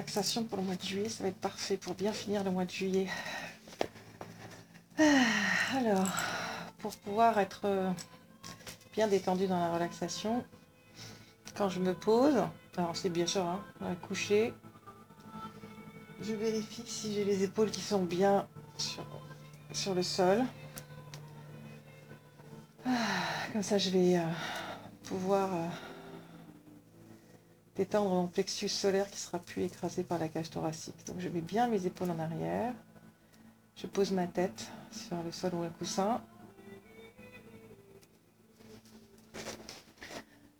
relaxation pour le mois de juillet. Ça va être parfait pour bien finir le mois de juillet. Ah, alors, pour pouvoir être euh, bien détendu dans la relaxation, quand je me pose, alors c'est bien sûr, hein, à coucher, je vérifie si j'ai les épaules qui sont bien sur, le sol. Ah, comme ça, je vais euh, pouvoir euh, détendre mon plexus solaire qui sera plus écrasé par la cage thoracique. Donc je mets bien mes épaules en arrière. Je pose ma tête sur le sol ou un coussin.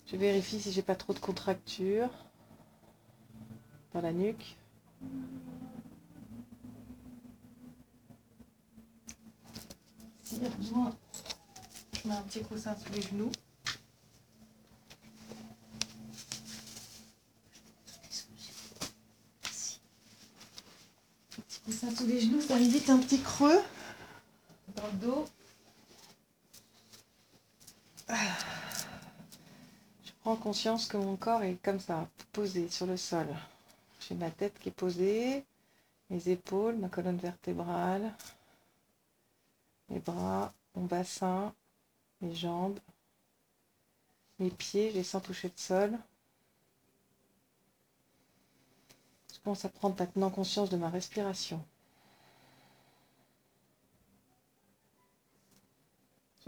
Je vérifie si j'ai pas trop de contractures dans la nuque. Besoin, je mets un petit coussin sous les genoux. ça ça évite un petit creux dans le dos. Je prends conscience que mon corps est comme ça, posé sur le sol. J'ai ma tête qui est posée, mes épaules, ma colonne vertébrale, mes bras, mon bassin, mes jambes, mes pieds, je les sens toucher le sol. Je commence à prendre maintenant conscience de ma respiration.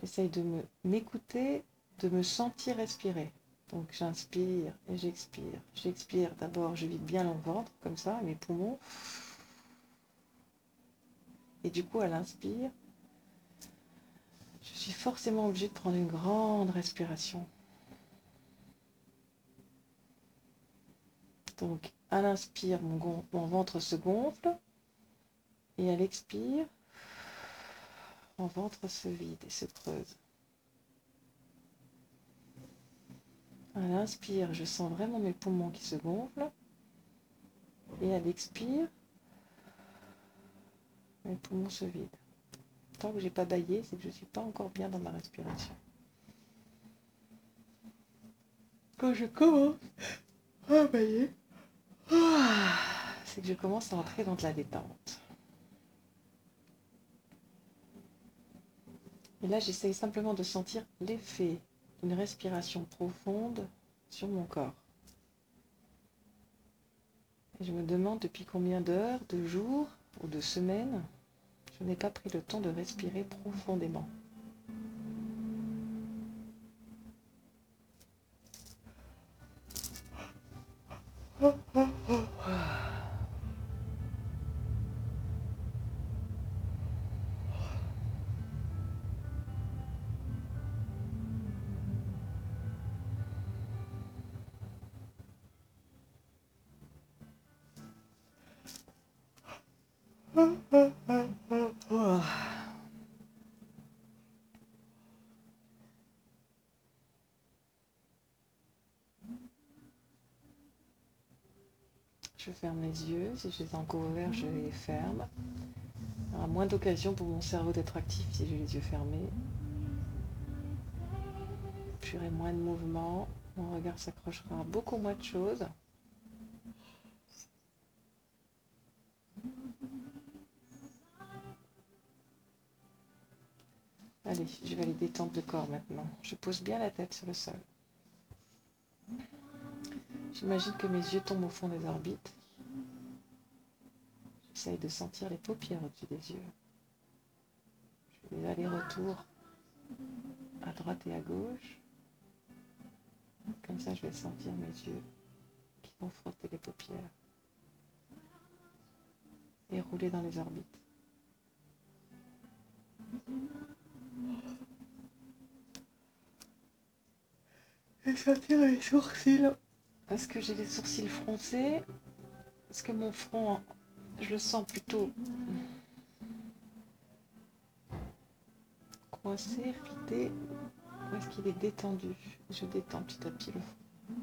J'essaye de m'écouter, de me sentir respirer. Donc j'inspire et j'expire. J'expire d'abord, je vide bien le ventre, comme ça, mes poumons. Et du coup, à l'inspire, je suis forcément obligée de prendre une grande respiration. Donc à l'inspire, mon, ventre se gonfle. Et à l'expire, mon ventre se vide et se creuse. À l'inspire, je sens vraiment mes poumons qui se gonflent. Et à l'expire, mes poumons se vident. Tant que je n'ai pas baillé, c'est que je ne suis pas encore bien dans ma respiration. Quand je commence à bailler, ah, c'est que je commence à entrer dans de la détente. Et là, j'essaye simplement de sentir l'effet d'une respiration profonde sur mon corps. Et je me demande depuis combien d'heures, de jours ou de semaines, je n'ai pas pris le temps de respirer profondément. Je ferme les yeux. Si je les ai encore ouverts, je les ferme. Il y aura moins d'occasion pour mon cerveau d'être actif si j'ai les yeux fermés. J'aurai moins de mouvement. Mon regard s'accrochera à beaucoup moins de choses. Allez, je vais aller détendre le corps maintenant. Je pose bien la tête sur le sol. J'imagine que mes yeux tombent au fond des orbites. J'essaye de sentir les paupières au-dessus des yeux. Je fais aller-retour à droite et à gauche. Comme ça, je vais sentir mes yeux qui vont frotter les paupières et rouler dans les orbites. Et sentir les sourcils parce que j'ai les sourcils froncés Est-ce que mon front, je le sens plutôt coincé, irrité Ou est-ce qu'il est détendu Je détends petit à petit le front.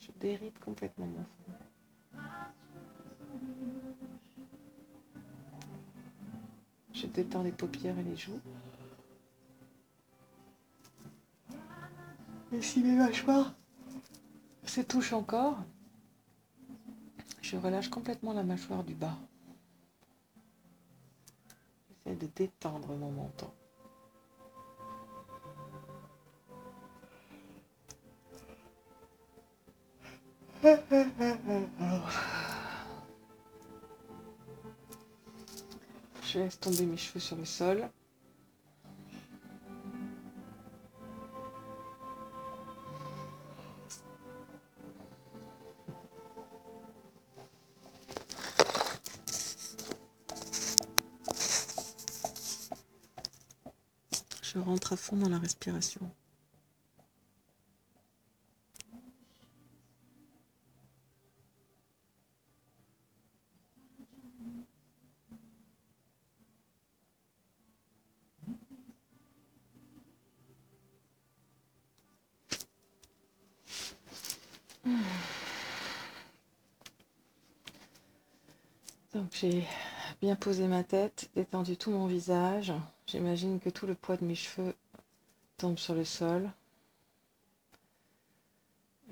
Je dérite complètement mon front. Je détends les paupières et les joues. Et si mes mâchoires se touchent encore, je relâche complètement la mâchoire du bas. J'essaie de détendre mon menton. Je laisse tomber mes cheveux sur le sol. Dans la respiration. Donc j'ai bien posé ma tête, détendu tout mon visage. J'imagine que tout le poids de mes cheveux tombe sur le sol.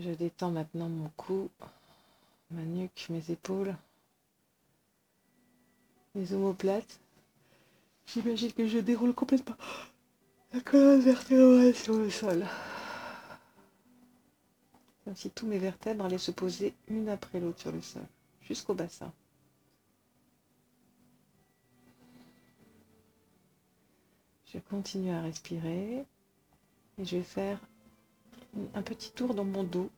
Je détends maintenant mon cou, ma nuque, mes épaules, mes omoplates. J'imagine que je déroule complètement la colonne vertébrale sur le sol. Comme si tous mes vertèbres allaient se poser une après l'autre sur le sol, jusqu'au bassin. Je continue à respirer je vais faire un petit tour dans mon dos.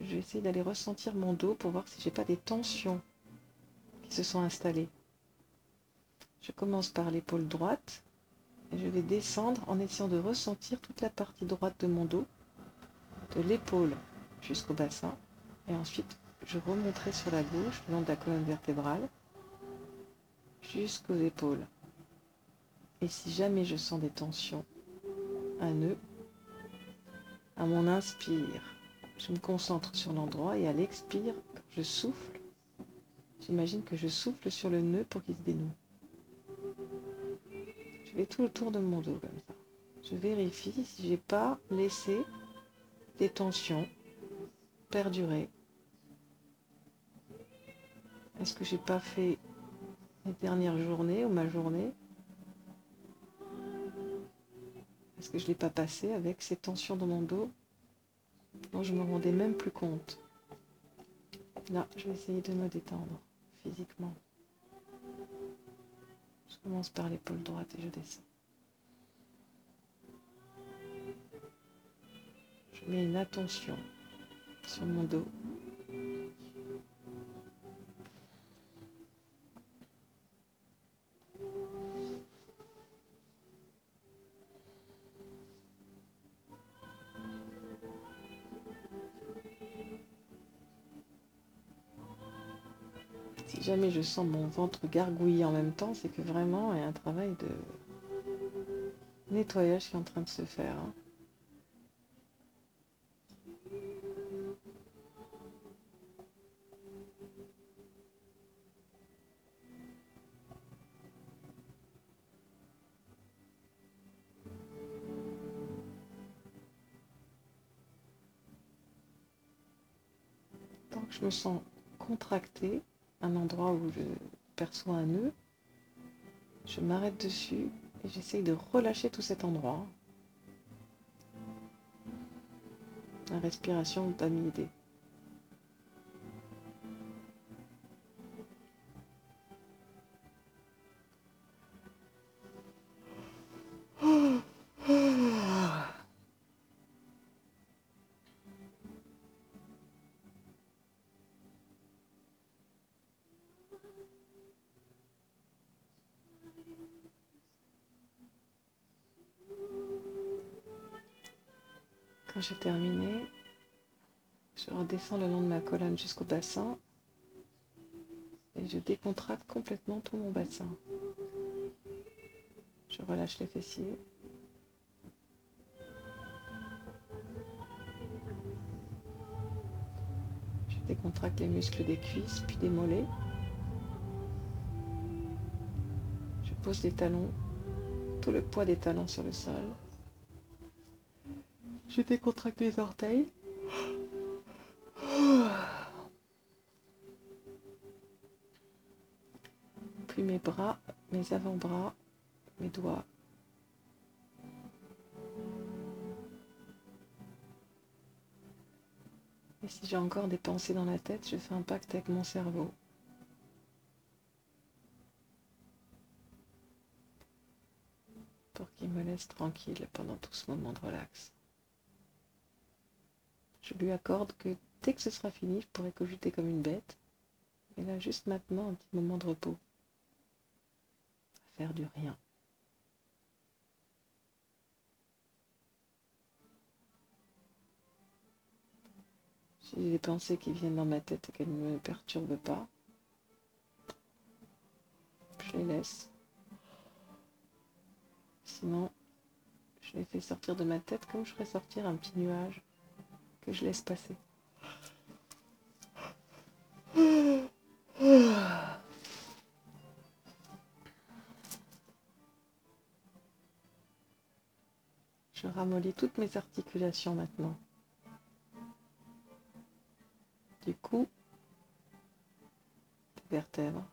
Je vais essayer d'aller ressentir mon dos pour voir si j'ai pas des tensions qui se sont installées. Je commence par l'épaule droite et je vais descendre en essayant de ressentir toute la partie droite de mon dos, de l'épaule jusqu'au bassin. Et ensuite, je remonterai sur la gauche, le long de la colonne vertébrale, jusqu'aux épaules. Et si jamais je sens des tensions, un nœud, à mon inspire, je me concentre sur l'endroit et à l'expire, je souffle, j'imagine que je souffle sur le nœud pour qu'il se dénoue. Je vais tout autour de mon dos comme ça. Je vérifie si j'ai pas laissé des tensions perdurer. Est-ce que j'ai pas fait les dernières journées ou ma journée? Je ne l'ai pas passé avec ces tensions dans mon dos dont je me rendais même plus compte Là, je vais essayer de me détendre physiquement. Je commence par l'épaule droite et je descends. Je mets une attention sur mon dos. Jamais je sens mon ventre gargouiller en même temps, c'est que vraiment il y a un travail de nettoyage qui est en train de se faire. hein. Je me sens contractée, un endroit où je perçois un nœud, je m'arrête dessus et j'essaye de relâcher tout cet endroit. La respiration va. Quand terminé, je redescends le long de ma colonne jusqu'au bassin et je décontracte complètement tout mon bassin. Je relâche les fessiers. Je décontracte les muscles des cuisses puis des mollets. Je pose les talons, tout le poids des talons sur le sol. Je décontracte les orteils. mes bras, mes avant-bras, mes doigts. Et si j'ai encore des pensées dans la tête, je fais un pacte avec mon cerveau. Pour qu'il me laisse tranquille pendant tout ce moment de relax. Je lui accorde que dès que ce sera fini, je pourrai cogiter comme une bête. Et là, juste maintenant, un petit moment de repos. faire du rien. Si j'ai des pensées qui viennent dans ma tête et qu'elles ne me perturbent pas, je les laisse. Sinon, je les fais sortir de ma tête comme je ferais sortir un petit nuage que je laisse passer. Je ramollis toutes mes articulations maintenant. Du cou, des vertèbres,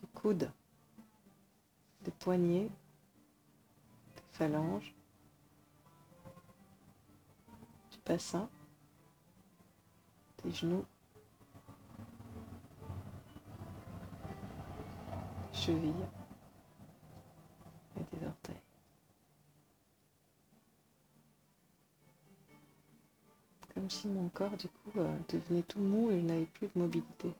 du coude, des poignets, des phalanges, du bassin, des genoux, chevilles et des orteils. Comme si mon corps du coup euh, devenait tout mou et n'avait plus de mobilité.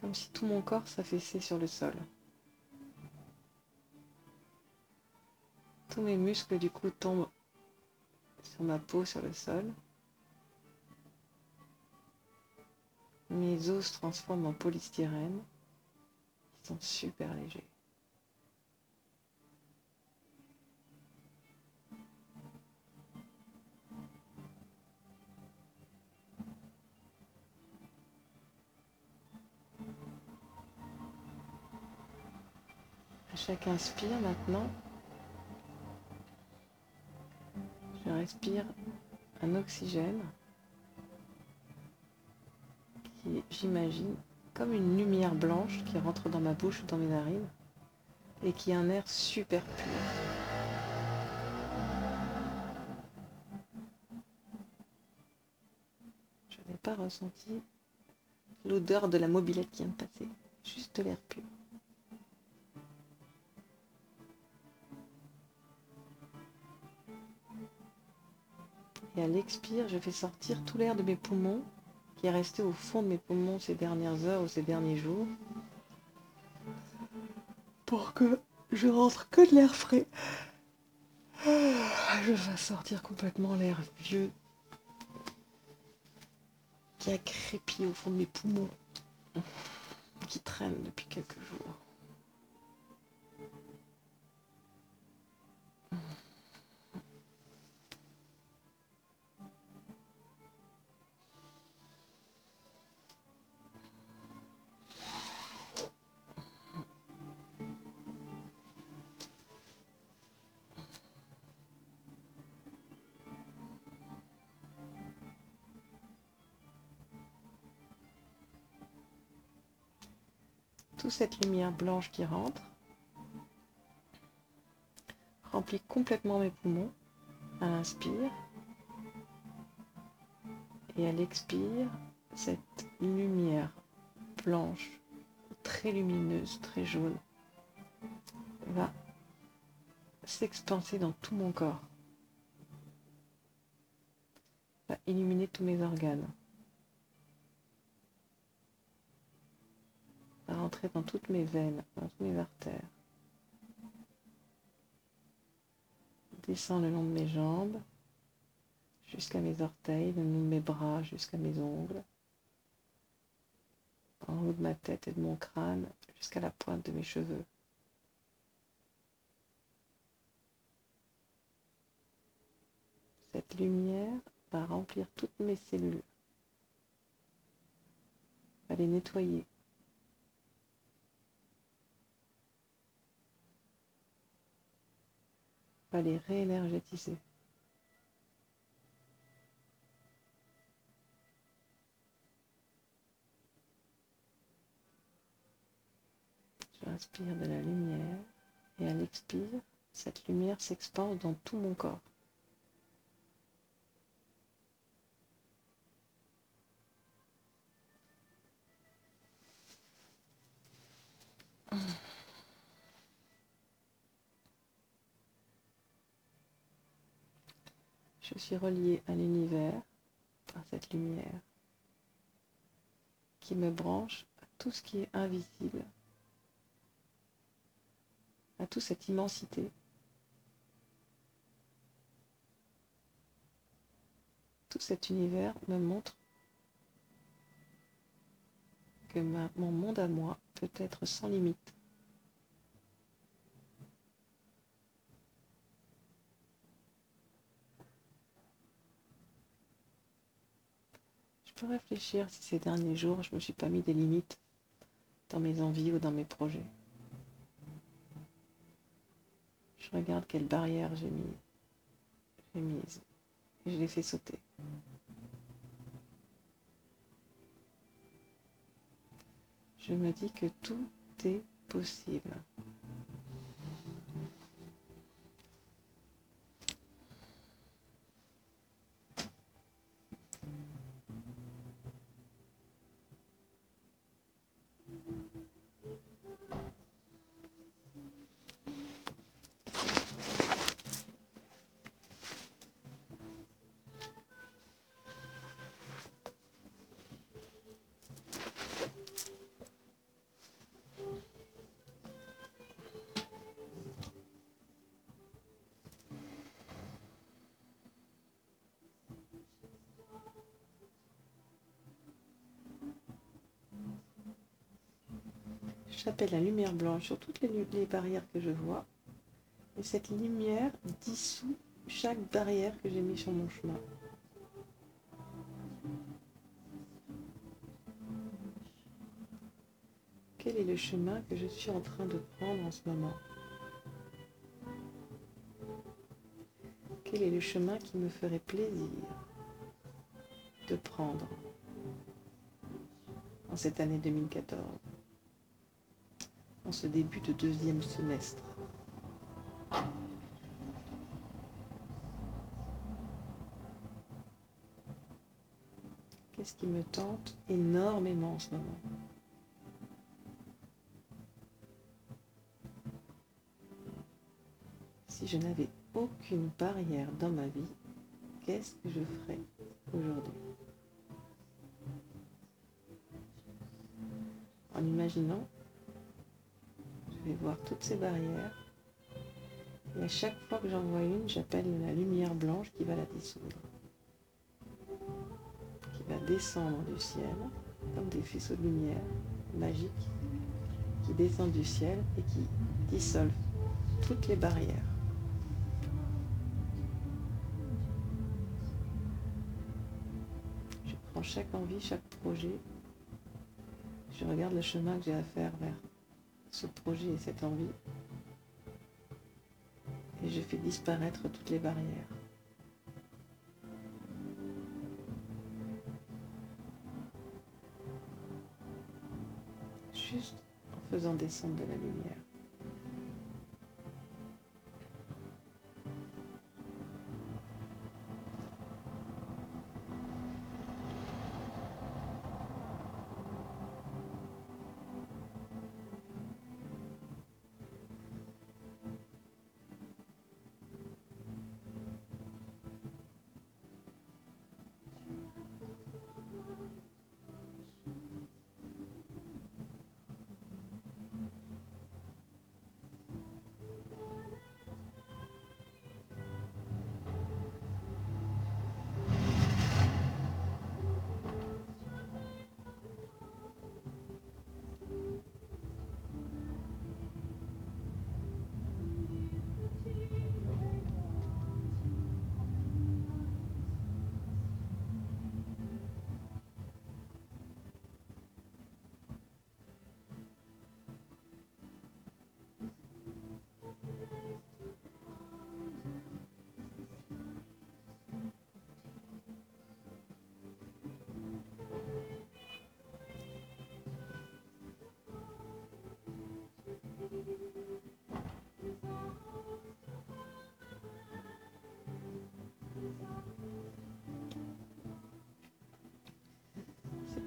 Comme si tout mon corps s'affaissait sur le sol. Tous mes muscles du coup tombent sur ma peau, sur le sol. Mes os se transforment en polystyrène. Ils sont super légers. À chaque inspire maintenant, je respire un oxygène qui, j'imagine, comme une lumière blanche qui rentre dans ma bouche ou dans mes narines et qui est un air super pur. Je n'ai pas ressenti l'odeur de la mobilette qui vient de passer, juste l'air pur. Et à l'expire, je fais sortir tout l'air de mes poumons qui est resté au fond de mes poumons ces dernières heures ou ces derniers jours pour que je rentre que de l'air frais. Je fasse sortir complètement l'air vieux qui a crépi au fond de mes poumons, qui traîne depuis quelques jours. Cette lumière blanche qui rentre remplit complètement mes poumons. À l'inspire et à l'expire cette lumière blanche très lumineuse très jaune va s'expanser dans tout mon corps va illuminer tous mes organes dans toutes mes veines, dans toutes mes artères. Descend le long de mes jambes, jusqu'à mes orteils, le long de mes bras, jusqu'à mes ongles, en haut de ma tête et de mon crâne, jusqu'à la pointe de mes cheveux. Cette lumière va remplir toutes mes cellules, va les nettoyer, pas les réénergétiser. Je respire de la lumière et à l'expire, cette lumière s'expande dans tout mon corps. Suis relié à l'univers par cette lumière qui me branche à tout ce qui est invisible, à toute cette immensité. Tout cet univers me montre que mon monde à moi peut être sans limite. Réfléchir si ces derniers jours, je ne me suis pas mis des limites dans mes envies ou dans mes projets. Je regarde quelle barrière j'ai mis. J'ai mise. Et je les fais sauter. Je me dis que tout est possible. J'appelle la lumière blanche sur toutes les, barrières que je vois. Et cette lumière dissout chaque barrière que j'ai mis sur mon chemin. Quel est le chemin que je suis en train de prendre en ce moment? Quel est le chemin qui me ferait plaisir de prendre en cette année 2014 ce début de deuxième semestre. Qu'est-ce qui me tente énormément en ce moment? Si je n'avais aucune barrière dans ma vie, qu'est-ce que je ferais aujourd'hui? En imaginant voir toutes ces barrières. Et à chaque fois que j'en vois une, j'appelle la lumière blanche qui va la dissoudre. Qui va descendre du ciel, comme des faisceaux de lumière magiques, qui descendent du ciel et qui dissolvent toutes les barrières. Je prends chaque envie, chaque projet. Je regarde le chemin que j'ai à faire vers ce projet et cette envie. Et je fais disparaître toutes les barrières. Juste en faisant descendre de la lumière.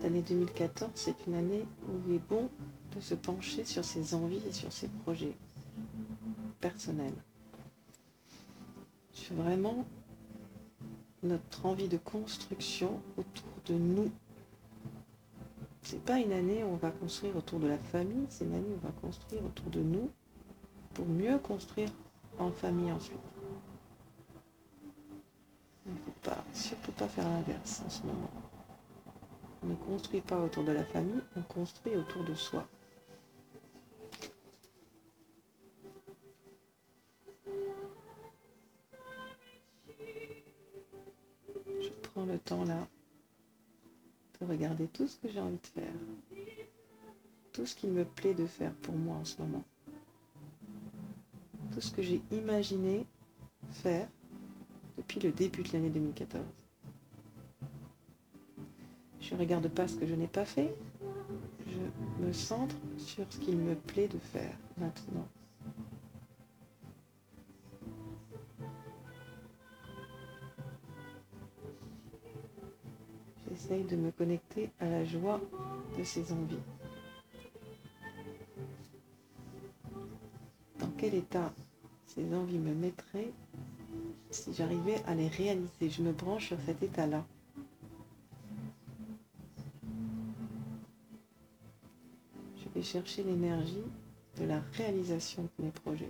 L'année 2014, c'est une année où il est bon de se pencher sur ses envies et sur ses projets personnels. Sur vraiment notre envie de construction autour de nous. C'est pas une année où on va construire autour de la famille, c'est une année où on va construire autour de nous pour mieux construire en famille ensuite. Il ne faut pas, surtout pas faire l'inverse en ce moment. On ne construit pas autour de la famille, on construit autour de soi. Je prends le temps là de regarder tout ce que j'ai envie de faire, tout ce qui me plaît de faire pour moi en ce moment, tout ce que j'ai imaginé faire depuis le début de l'année 2014. Je ne regarde pas ce que je n'ai pas fait, je me centre sur ce qu'il me plaît de faire maintenant. J'essaye de me connecter à la joie de ces envies. Dans quel état ces envies me mettraient si j'arrivais à les réaliser? Je me branche sur cet état-là. Je vais chercher l'énergie de la réalisation de mes projets.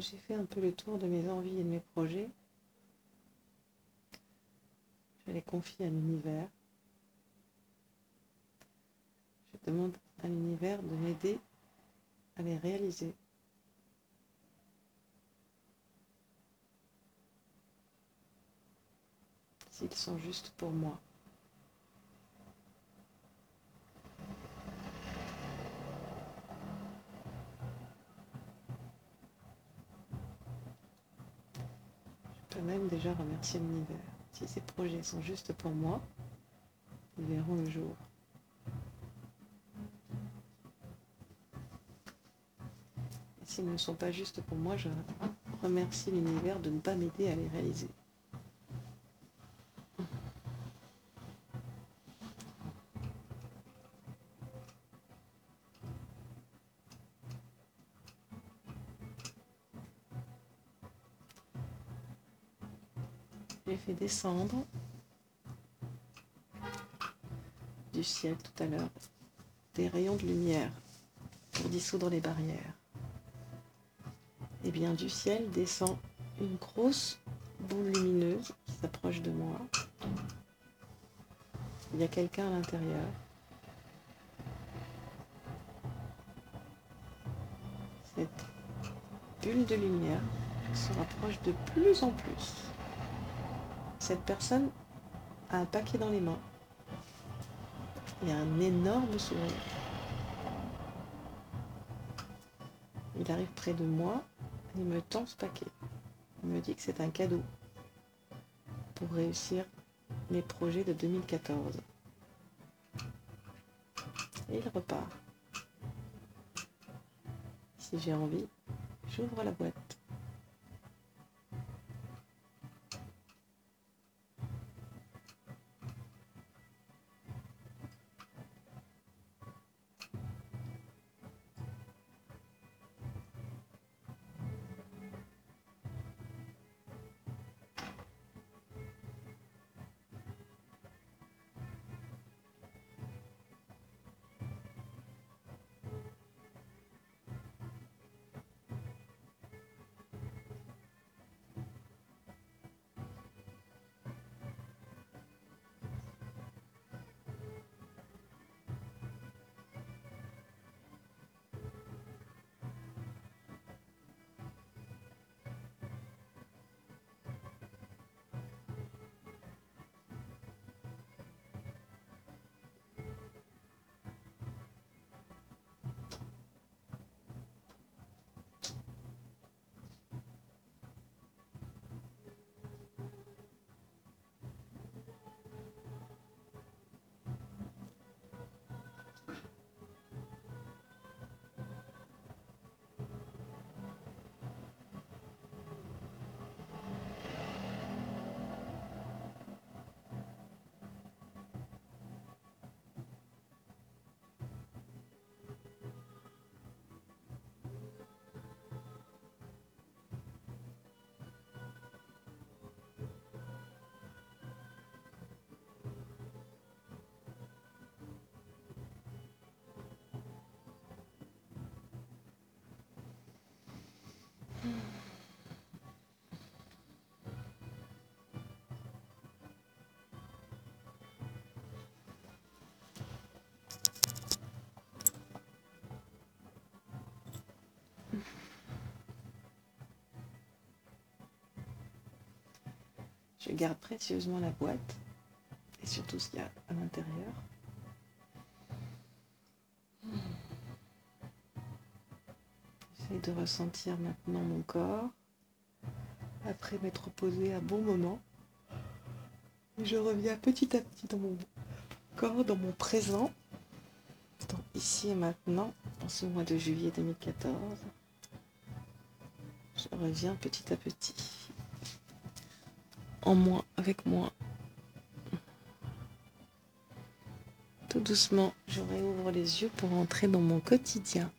J'ai fait un peu le tour de mes envies et de mes projets, je les confie à l'univers. Je demande à l'univers de m'aider à les réaliser. S'ils sont justes pour moi. même remercier l'univers. Si ces projets sont justes pour moi, ils verront le jour. Et s'ils ne sont pas justes pour moi, je remercie l'univers de ne pas m'aider à les réaliser. J'ai fait descendre du ciel tout à l'heure des rayons de lumière pour dissoudre les barrières. Et eh bien du ciel descend une grosse boule lumineuse qui s'approche de moi. Il y a quelqu'un à l'intérieur. Cette bulle de lumière se rapproche de plus en plus. Cette personne a un paquet dans les mains et un énorme sourire. Il arrive près de moi et me tend ce paquet. Il me dit que c'est un cadeau pour réussir mes projets de 2014. Et il repart. Si j'ai envie, j'ouvre la boîte. Je garde précieusement la boîte et surtout ce qu'il y a à l'intérieur. J'essaie de ressentir maintenant mon corps après m'être posé un bon moment. Je reviens petit à petit dans mon corps, dans mon présent, ici et maintenant, en ce mois de juillet 2014. Je reviens petit à petit moi, avec moi. Tout doucement, je réouvre les yeux pour entrer dans mon quotidien.